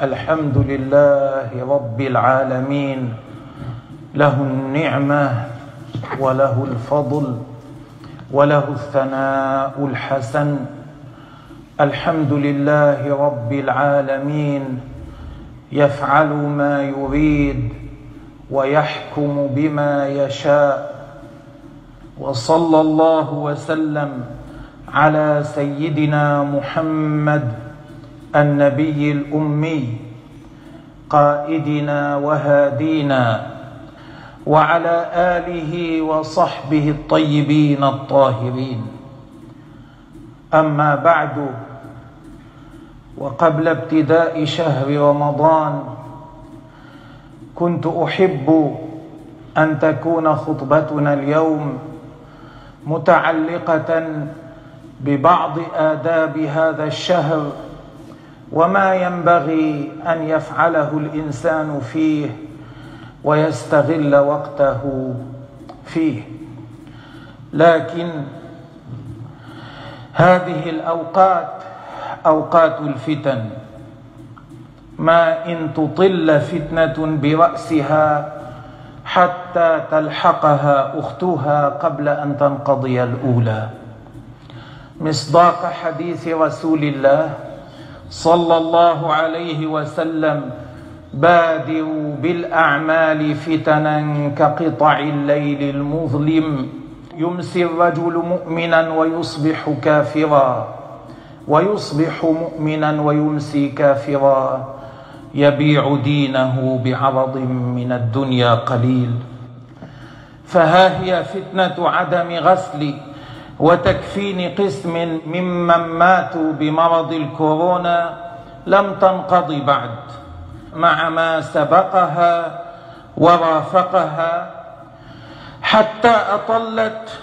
الحمد لله رب العالمين له النعمة وله الفضل وله الثناء الحسن. الحمد لله رب العالمين يفعل ما يريد ويحكم بما يشاء. وصلى الله وسلم على سيدنا محمد النبي الأمي قائدنا وهادينا وعلى آله وصحبه الطيبين الطاهرين. أما بعد وقبل ابتداء شهر رمضان كنت أحب أن تكون خطبتنا اليوم متعلقة ببعض آداب هذا الشهر. وما ينبغي أن يفعله الإنسان فيه ويستغل وقته فيه. لكن هذه الأوقات أوقات الفتن. ما إن تطل فتنة برأسها حتى تلحقها أختها قبل أن تنقضي الأولى. مصداق حديث رسول الله صلى الله عليه وسلم بادروا بالأعمال فتنا كقطع الليل المظلم. يمسي الرجل مؤمنا ويصبح كافرا. ويصبح مؤمنا ويمسي كافرا. يبيع دينه بعرض من الدنيا قليل. فها هي فتنة عدم غسل. وتكفين قسم ممن ماتوا بمرض الكورونا لم تنقض بعد مع ما سبقها ورافقها حتى أطلت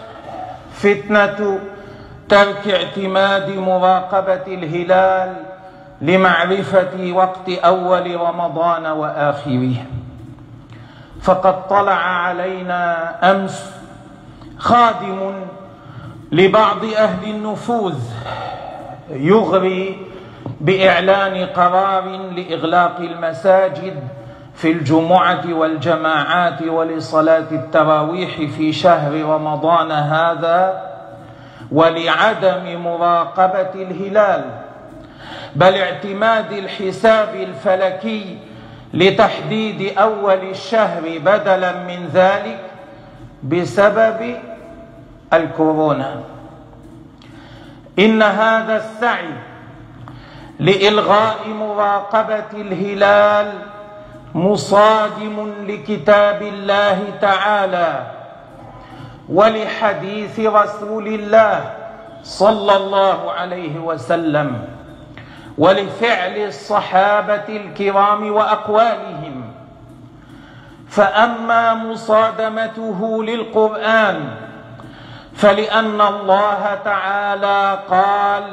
فتنة ترك اعتماد مراقبة الهلال لمعرفة وقت أول رمضان وآخره. فقد طلع علينا أمس خادم لبعض أهل النفوذ يغري بإعلان قرار لإغلاق المساجد في الجمعة والجماعات ولصلاة التراويح في شهر رمضان هذا ولعدم مراقبة الهلال بل اعتماد الحساب الفلكي لتحديد أول الشهر بدلا من ذلك بسبب الكورونا. إن هذا السعي لإلغاء مراقبة الهلال مصادم لكتاب الله تعالى ولحديث رسول الله صلى الله عليه وسلم ولفعل الصحابة الكرام وأقوالهم. فأما مصادمته للقرآن فلأن الله تعالى قال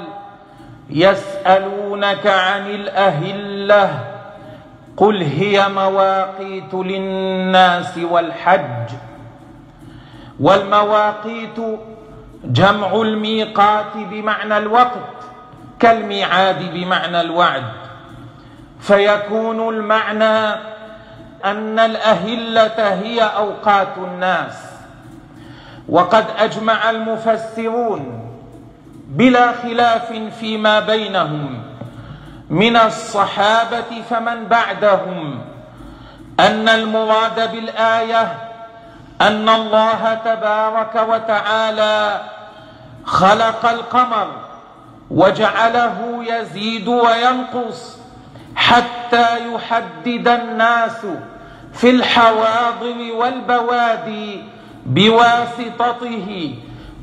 يسألونك عن الأهلة قل هي مواقيت للناس والحج والمواقيت جمع الميقات بمعنى الوقت كالميعاد بمعنى الوعد فيكون المعنى أن الأهلة هي أوقات الناس وقد أجمع المفسرون بلا خلاف فيما بينهم من الصحابة فمن بعدهم أن المراد بالآية أن الله تبارك وتعالى خلق القمر وجعله يزيد وينقص حتى يحدد الناس في الحواضر والبوادي بواسطته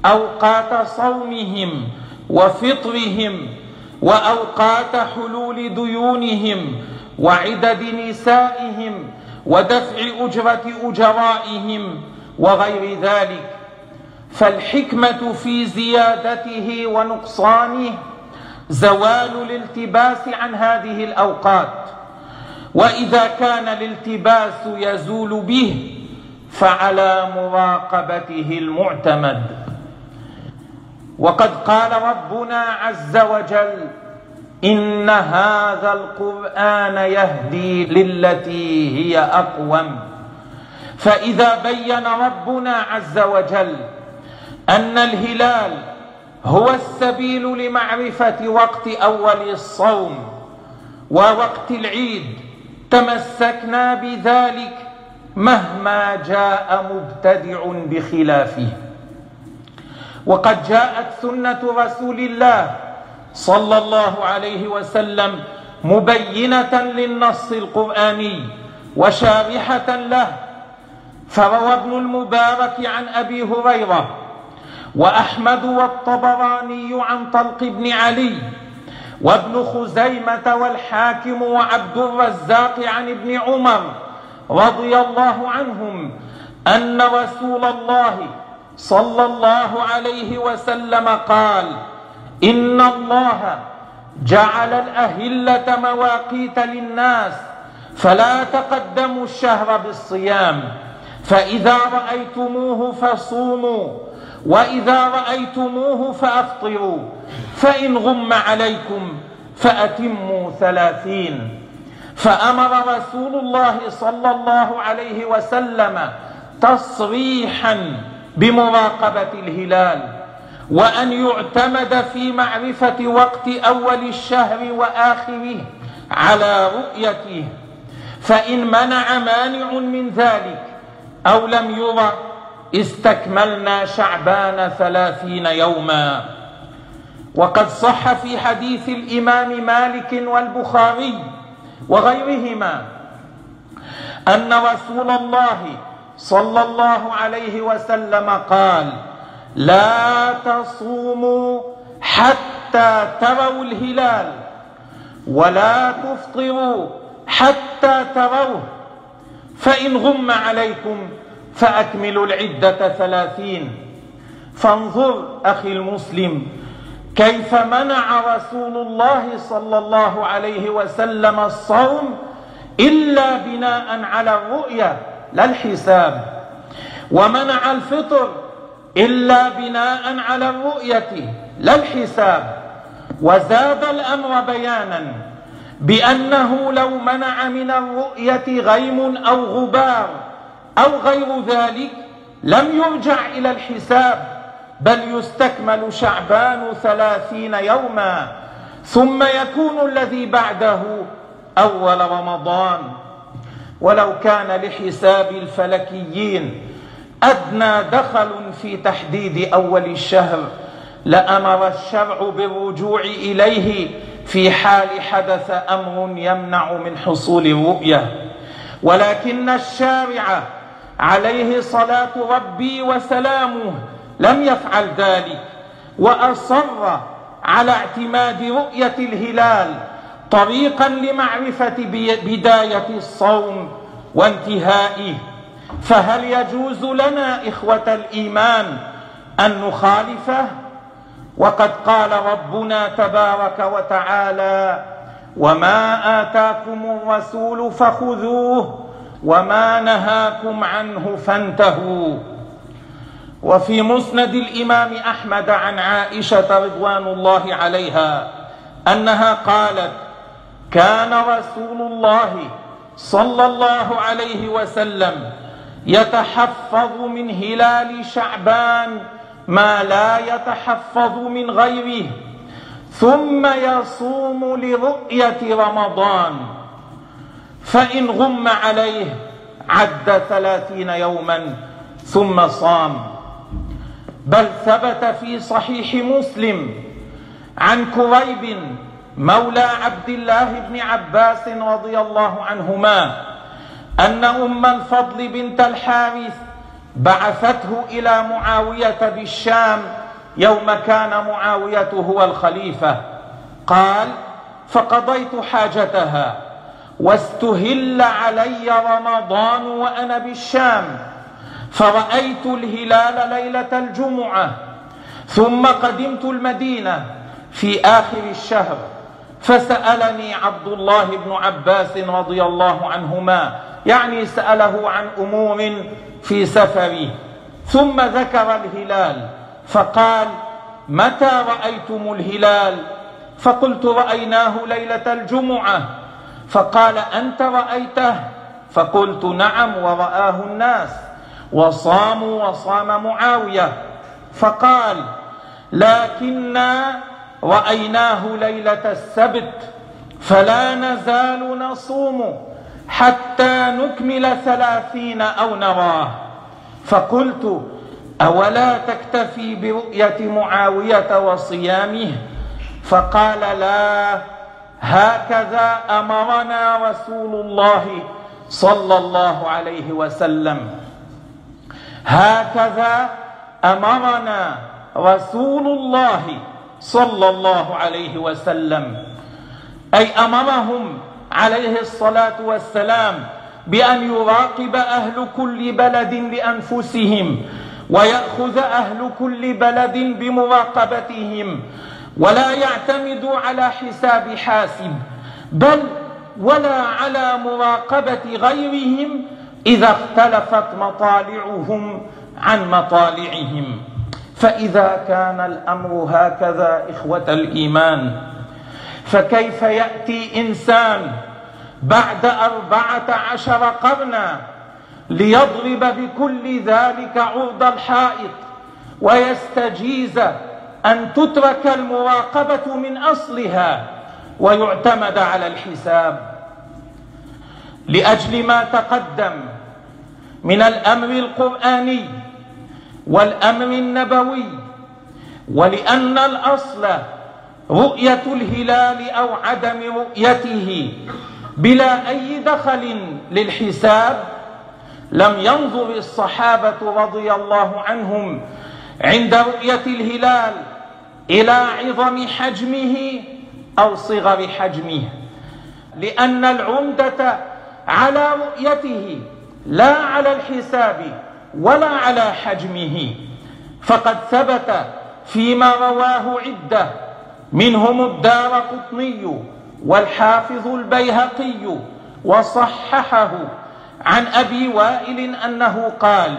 أوقات صومهم وفطرهم وأوقات حلول ديونهم وعدد نسائهم ودفع أجرة أجرائهم وغير ذلك. فالحكمة في زيادته ونقصانه زوال الالتباس عن هذه الأوقات. وإذا كان الالتباس يزول به فعلى مراقبته المعتمد. وقد قال ربنا عز وجل إن هذا القرآن يهدي للتي هي أقوم. فإذا بين ربنا عز وجل أن الهلال هو السبيل لمعرفة وقت أول الصوم ووقت العيد تمسكنا بذلك مهما جاء مبتدع بخلافه. وقد جاءت سنة رسول الله صلى الله عليه وسلم مبينة للنص القرآني وشارحة له. فروى ابن المبارك عن أبي هريرة وأحمد والطبراني عن طلق بن علي وابن خزيمة والحاكم وعبد الرزاق عن ابن عمر رضي الله عنهم أن رسول الله صلى الله عليه وسلم قال إن الله جعل الأهلة مواقيت للناس فلا تقدموا الشهر بالصيام فإذا رأيتموه فصوموا وإذا رأيتموه فأفطروا فإن غم عليكم فأتموا ثلاثين. فأمر رسول الله صلى الله عليه وسلم تصريحا بمراقبة الهلال وأن يعتمد في معرفة وقت أول الشهر وآخره على رؤيته فإن منع مانع من ذلك أو لم يرى استكملنا شعبان ثلاثين يوما. وقد صح في حديث الإمام مالك والبخاري وغيرهما أن رسول الله صلى الله عليه وسلم قال لا تصوموا حتى تروا الهلال ولا تفطروا حتى تروه فإن غم عليكم فأكملوا العدة ثلاثين. فانظر أخي المسلم كيف منع رسول الله صلى الله عليه وسلم الصوم إلا بناء على الرؤية لا الحساب. ومنع الفطر إلا بناء على الرؤية لا الحساب. وزاد الأمر بيانا بأنه لو منع من الرؤية غيم أو غبار أو غير ذلك لم يرجع إلى الحساب. بل يستكمل شعبان ثلاثين يوما ثم يكون الذي بعده أول رمضان. ولو كان لحساب الفلكيين أدنى دخل في تحديد أول الشهر لأمر الشرع بالرجوع إليه. في حال حدث أمر يمنع من حصول الرؤية. ولكن الشارع عليه صلاة ربي وسلامه لم يفعل ذلك وأصر على اعتماد رؤية الهلال طريقا لمعرفة بداية الصوم وانتهائه. فهل يجوز لنا إخوة الإيمان أن نخالفه؟ وقد قال ربنا تبارك وتعالى وما آتاكم الرسول فخذوه وما نهاكم عنه فانتهوا. وفي مسند الإمام أحمد عن عائشة رضوان الله عليها أنها قالت كان رسول الله صلى الله عليه وسلم يتحفظ من هلال شعبان ما لا يتحفظ من غيره ثم يصوم لرؤية رمضان فإن غم عليه عد ثلاثين يوما ثم صام. بل ثبت في صحيح مسلم عن كريب مولى عبد الله بن عباس رضي الله عنهما أن أم الفضل بنت الحارث بعثته إلى معاوية بالشام يوم كان معاوية هو الخليفة. قال فقضيت حاجتها واستهل علي رمضان وأنا بالشام فرأيت الهلال ليلة الجمعة ثم قدمت المدينة في آخر الشهر فسألني عبد الله بن عباس رضي الله عنهما يعني سأله عن أمور في سفره ثم ذكر الهلال فقال متى رأيتم الهلال؟ فقلت رأيناه ليلة الجمعة فقال أنت رأيته؟ فقلت نعم ورآه الناس. وصاموا وصام معاوية. فقال لكنا رأيناه ليلة السبت فلا نزال نصوم حتى نكمل ثلاثين أو نراه. فقلت أولا تكتفي برؤية معاوية وصيامه؟ فقال لا. هكذا أمرنا رسول الله صلى الله عليه وسلم. هكذا أمرنا رسول الله صلى الله عليه وسلم. أي أمرهم عليه الصلاة والسلام بأن يراقب أهل كل بلد لأنفسهم ويأخذ أهل كل بلد بمراقبتهم ولا يعتمد على حساب حاسب بل ولا على مراقبة غيرهم إذا اختلفت مطالعهم عن مطالعهم. فإذا كان الأمر هكذا إخوة الإيمان فكيف يأتي إنسان بعد أربعة عشر قرنا ليضرب بكل ذلك عرض الحائط ويستجيز أن تترك المراقبة من أصلها ويعتمد على الحساب لأجل ما تقدم؟ من الأمر القرآني والأمر النبوي ولأن الأصل رؤية الهلال أو عدم رؤيته بلا أي دخل للحساب لم ينظر الصحابة رضي الله عنهم عند رؤية الهلال إلى عظم حجمه أو صغر حجمه لأن العمدة على رؤيته لا على الحساب ولا على حجمه. فقد ثبت فيما رواه عدة منهم الدار قطني والحافظ البيهقي وصححه عن أبي وائل أنه قال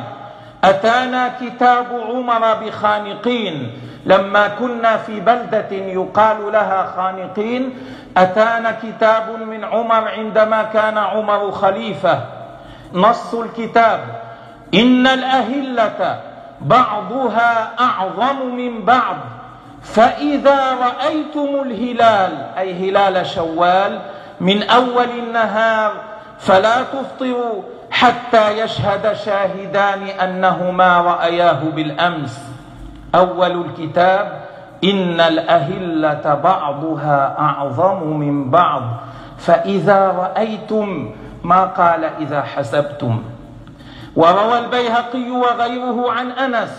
أتانا كتاب عمر بخانقين لما كنا في بلدة يقال لها خانقين أتانا كتاب من عمر عندما كان عمر خليفة. نص الكتاب. إن الأهلة بعضها أعظم من بعض. فإذا رأيتم الهلال أي هلال شوال من أول النهار فلا تفطروا حتى يشهد شاهدان أنهما رأياه بالأمس. أول الكتاب إن الأهلة بعضها أعظم من بعض. فإذا رأيتم ما قال إذا حسبتم. وروى البيهقي وغيره عن أنس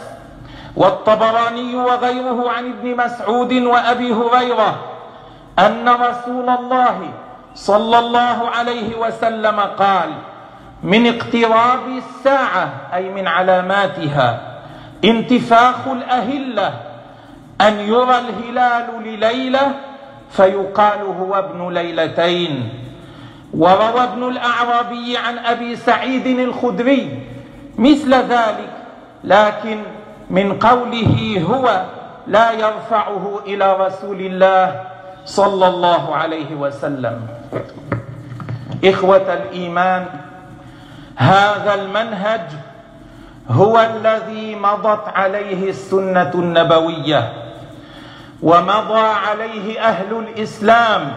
والطبراني وغيره عن ابن مسعود وأبي هريرة أن رسول الله صلى الله عليه وسلم قال من اقتراب الساعة أي من علاماتها انتفاخ الأهلة أن يرى الهلال لليلة فيقال هو ابن ليلتين. وروى ابن الأعرابي عن أبي سعيد الخدري مثل ذلك لكن من قوله هو لا يرفعه إلى رسول الله صلى الله عليه وسلم. إخوة الإيمان هذا المنهج هو الذي مضت عليه السنة النبوية ومضى عليه أهل الإسلام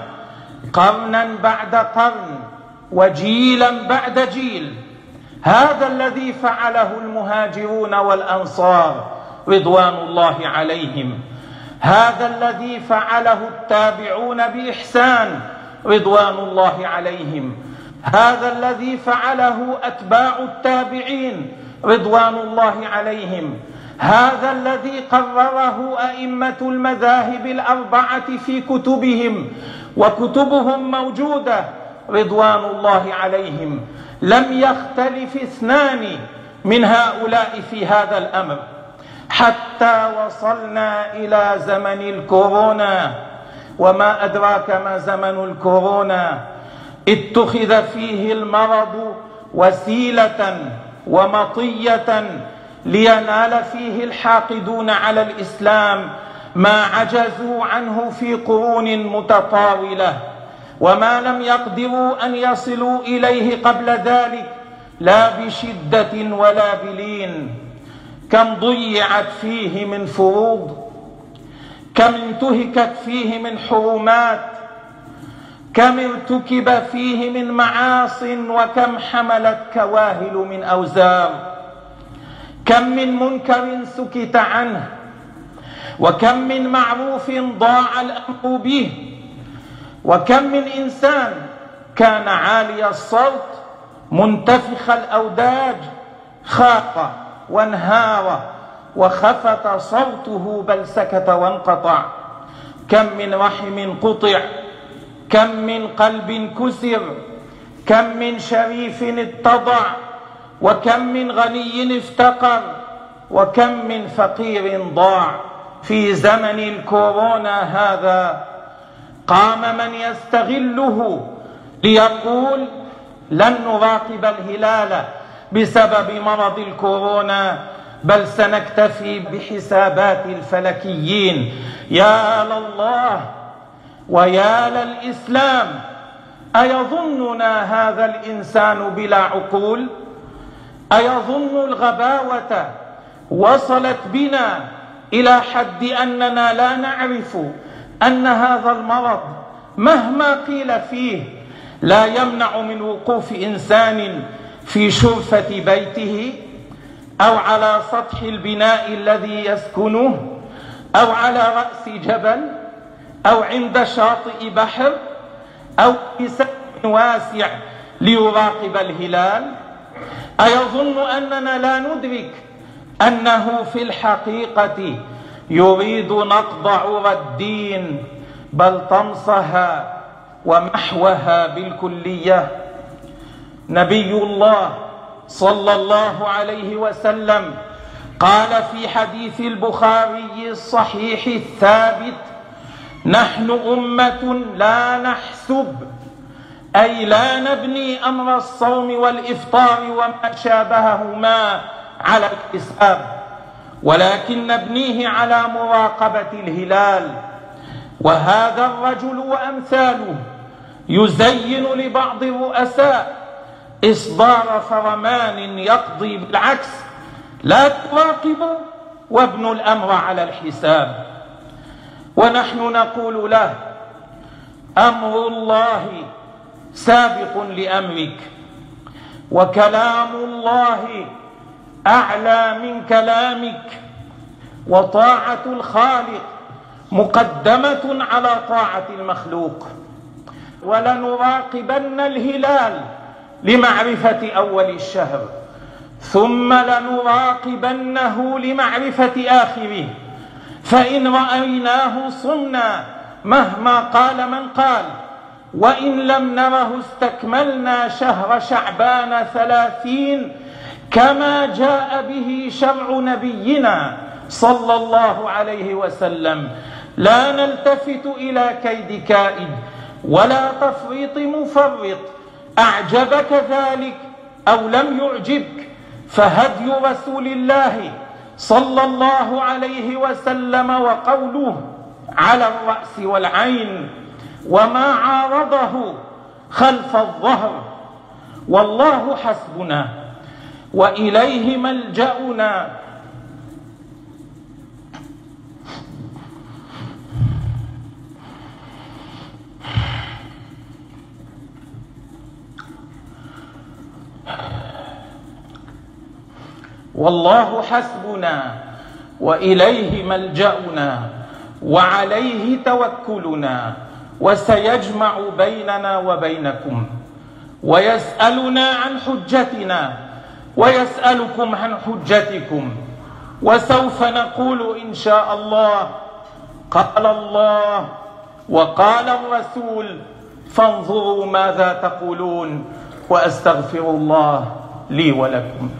قرنا بعد قرن وجيلا بعد جيل. هذا الذي فعله المهاجرون والأنصار رضوان الله عليهم. هذا الذي فعله التابعون بإحسان رضوان الله عليهم. هذا الذي فعله أتباع التابعين رضوان الله عليهم. هذا الذي قرره أئمة المذاهب الأربعة في كتبهم وكتبهم موجودة رضوان الله عليهم. لم يختلف اثنان من هؤلاء في هذا الأمر. حتى وصلنا إلى زمن الكورونا. وما أدراك ما زمن الكورونا؟ اتخذ فيه المرض وسيلة ومطية لينال فيه الحاقدون على الإسلام. ما عجزوا عنه في قرون متطاولة وما لم يقدروا أن يصلوا إليه قبل ذلك لا بشدة ولا بلين. كم ضيعت فيه من فروض كم انتهكت فيه من حرمات كم ارتكب فيه من معاص وكم حملت كواهل من أوزار كم من منكر سكت عنه وكم من معروف ضاع الأمر به؟ وكم من إنسان كان عالي الصوت منتفخ الأوداج خاق وانهار وخفت صوته بل سكت وانقطع. كم من رحم قطع كم من قلب كسر كم من شريف اتضع وكم من غني افتقر وكم من فقير ضاع. في زمن الكورونا هذا قام من يستغله ليقول لن نراقب الهلال بسبب مرض الكورونا بل سنكتفي بحسابات الفلكيين. يا لله ويا للإسلام أيظننا هذا الإنسان بلا عقول؟ أيظن الغباوة وصلت بنا؟ إلى حد أننا لا نعرف أن هذا المرض مهما قيل فيه لا يمنع من وقوف إنسان في شرفة بيته أو على سطح البناء الذي يسكنه أو على رأس جبل أو عند شاطئ بحر أو في سقف واسع ليراقب الهلال. أيظن أننا لا ندرك أنه في الحقيقة يريد نقض عرى الدين بل طمسها ومحوها بالكلية. نبي الله صلى الله عليه وسلم قال في حديث البخاري الصحيح الثابت نحن أمة لا نحسب أي لا نبني أمر الصوم والإفطار وما شابههما. على الحساب ولكن نبنيه على مراقبة الهلال. وهذا الرجل وأمثاله يزين لبعض الرؤساء إصدار فرمان يقضي بالعكس لا تراقبوا وابنوا الأمر على الحساب. ونحن نقول له أمر الله سابق لأمرك وكلام الله أعلى من كلامك. وطاعة الخالق مقدمة على طاعة المخلوق. ولنراقبن الهلال لمعرفة أول الشهر. ثم لنراقبنه لمعرفة آخره. فإن رأيناه صمنا مهما قال من قال. وإن لم نره استكملنا شهر شعبان ثلاثين كما جاء به شرع نبينا صلى الله عليه وسلم. لا نلتفت إلى كيد كائد ولا تفريط مفرط أعجبك ذلك أو لم يعجبك فهدي رسول الله صلى الله عليه وسلم وقوله على الرأس والعين وما عارضه خلف الظهر. والله حسبنا وإليه ملجأنا. والله حسبنا وإليه ملجأنا وعليه توكلنا وسيجمع بيننا وبينكم ويسألنا عن حجتنا. ويسألكم عن حجتكم وسوف نقول إن شاء الله قال الله وقال الرسول فانظروا ماذا تقولون وأستغفر الله لي ولكم.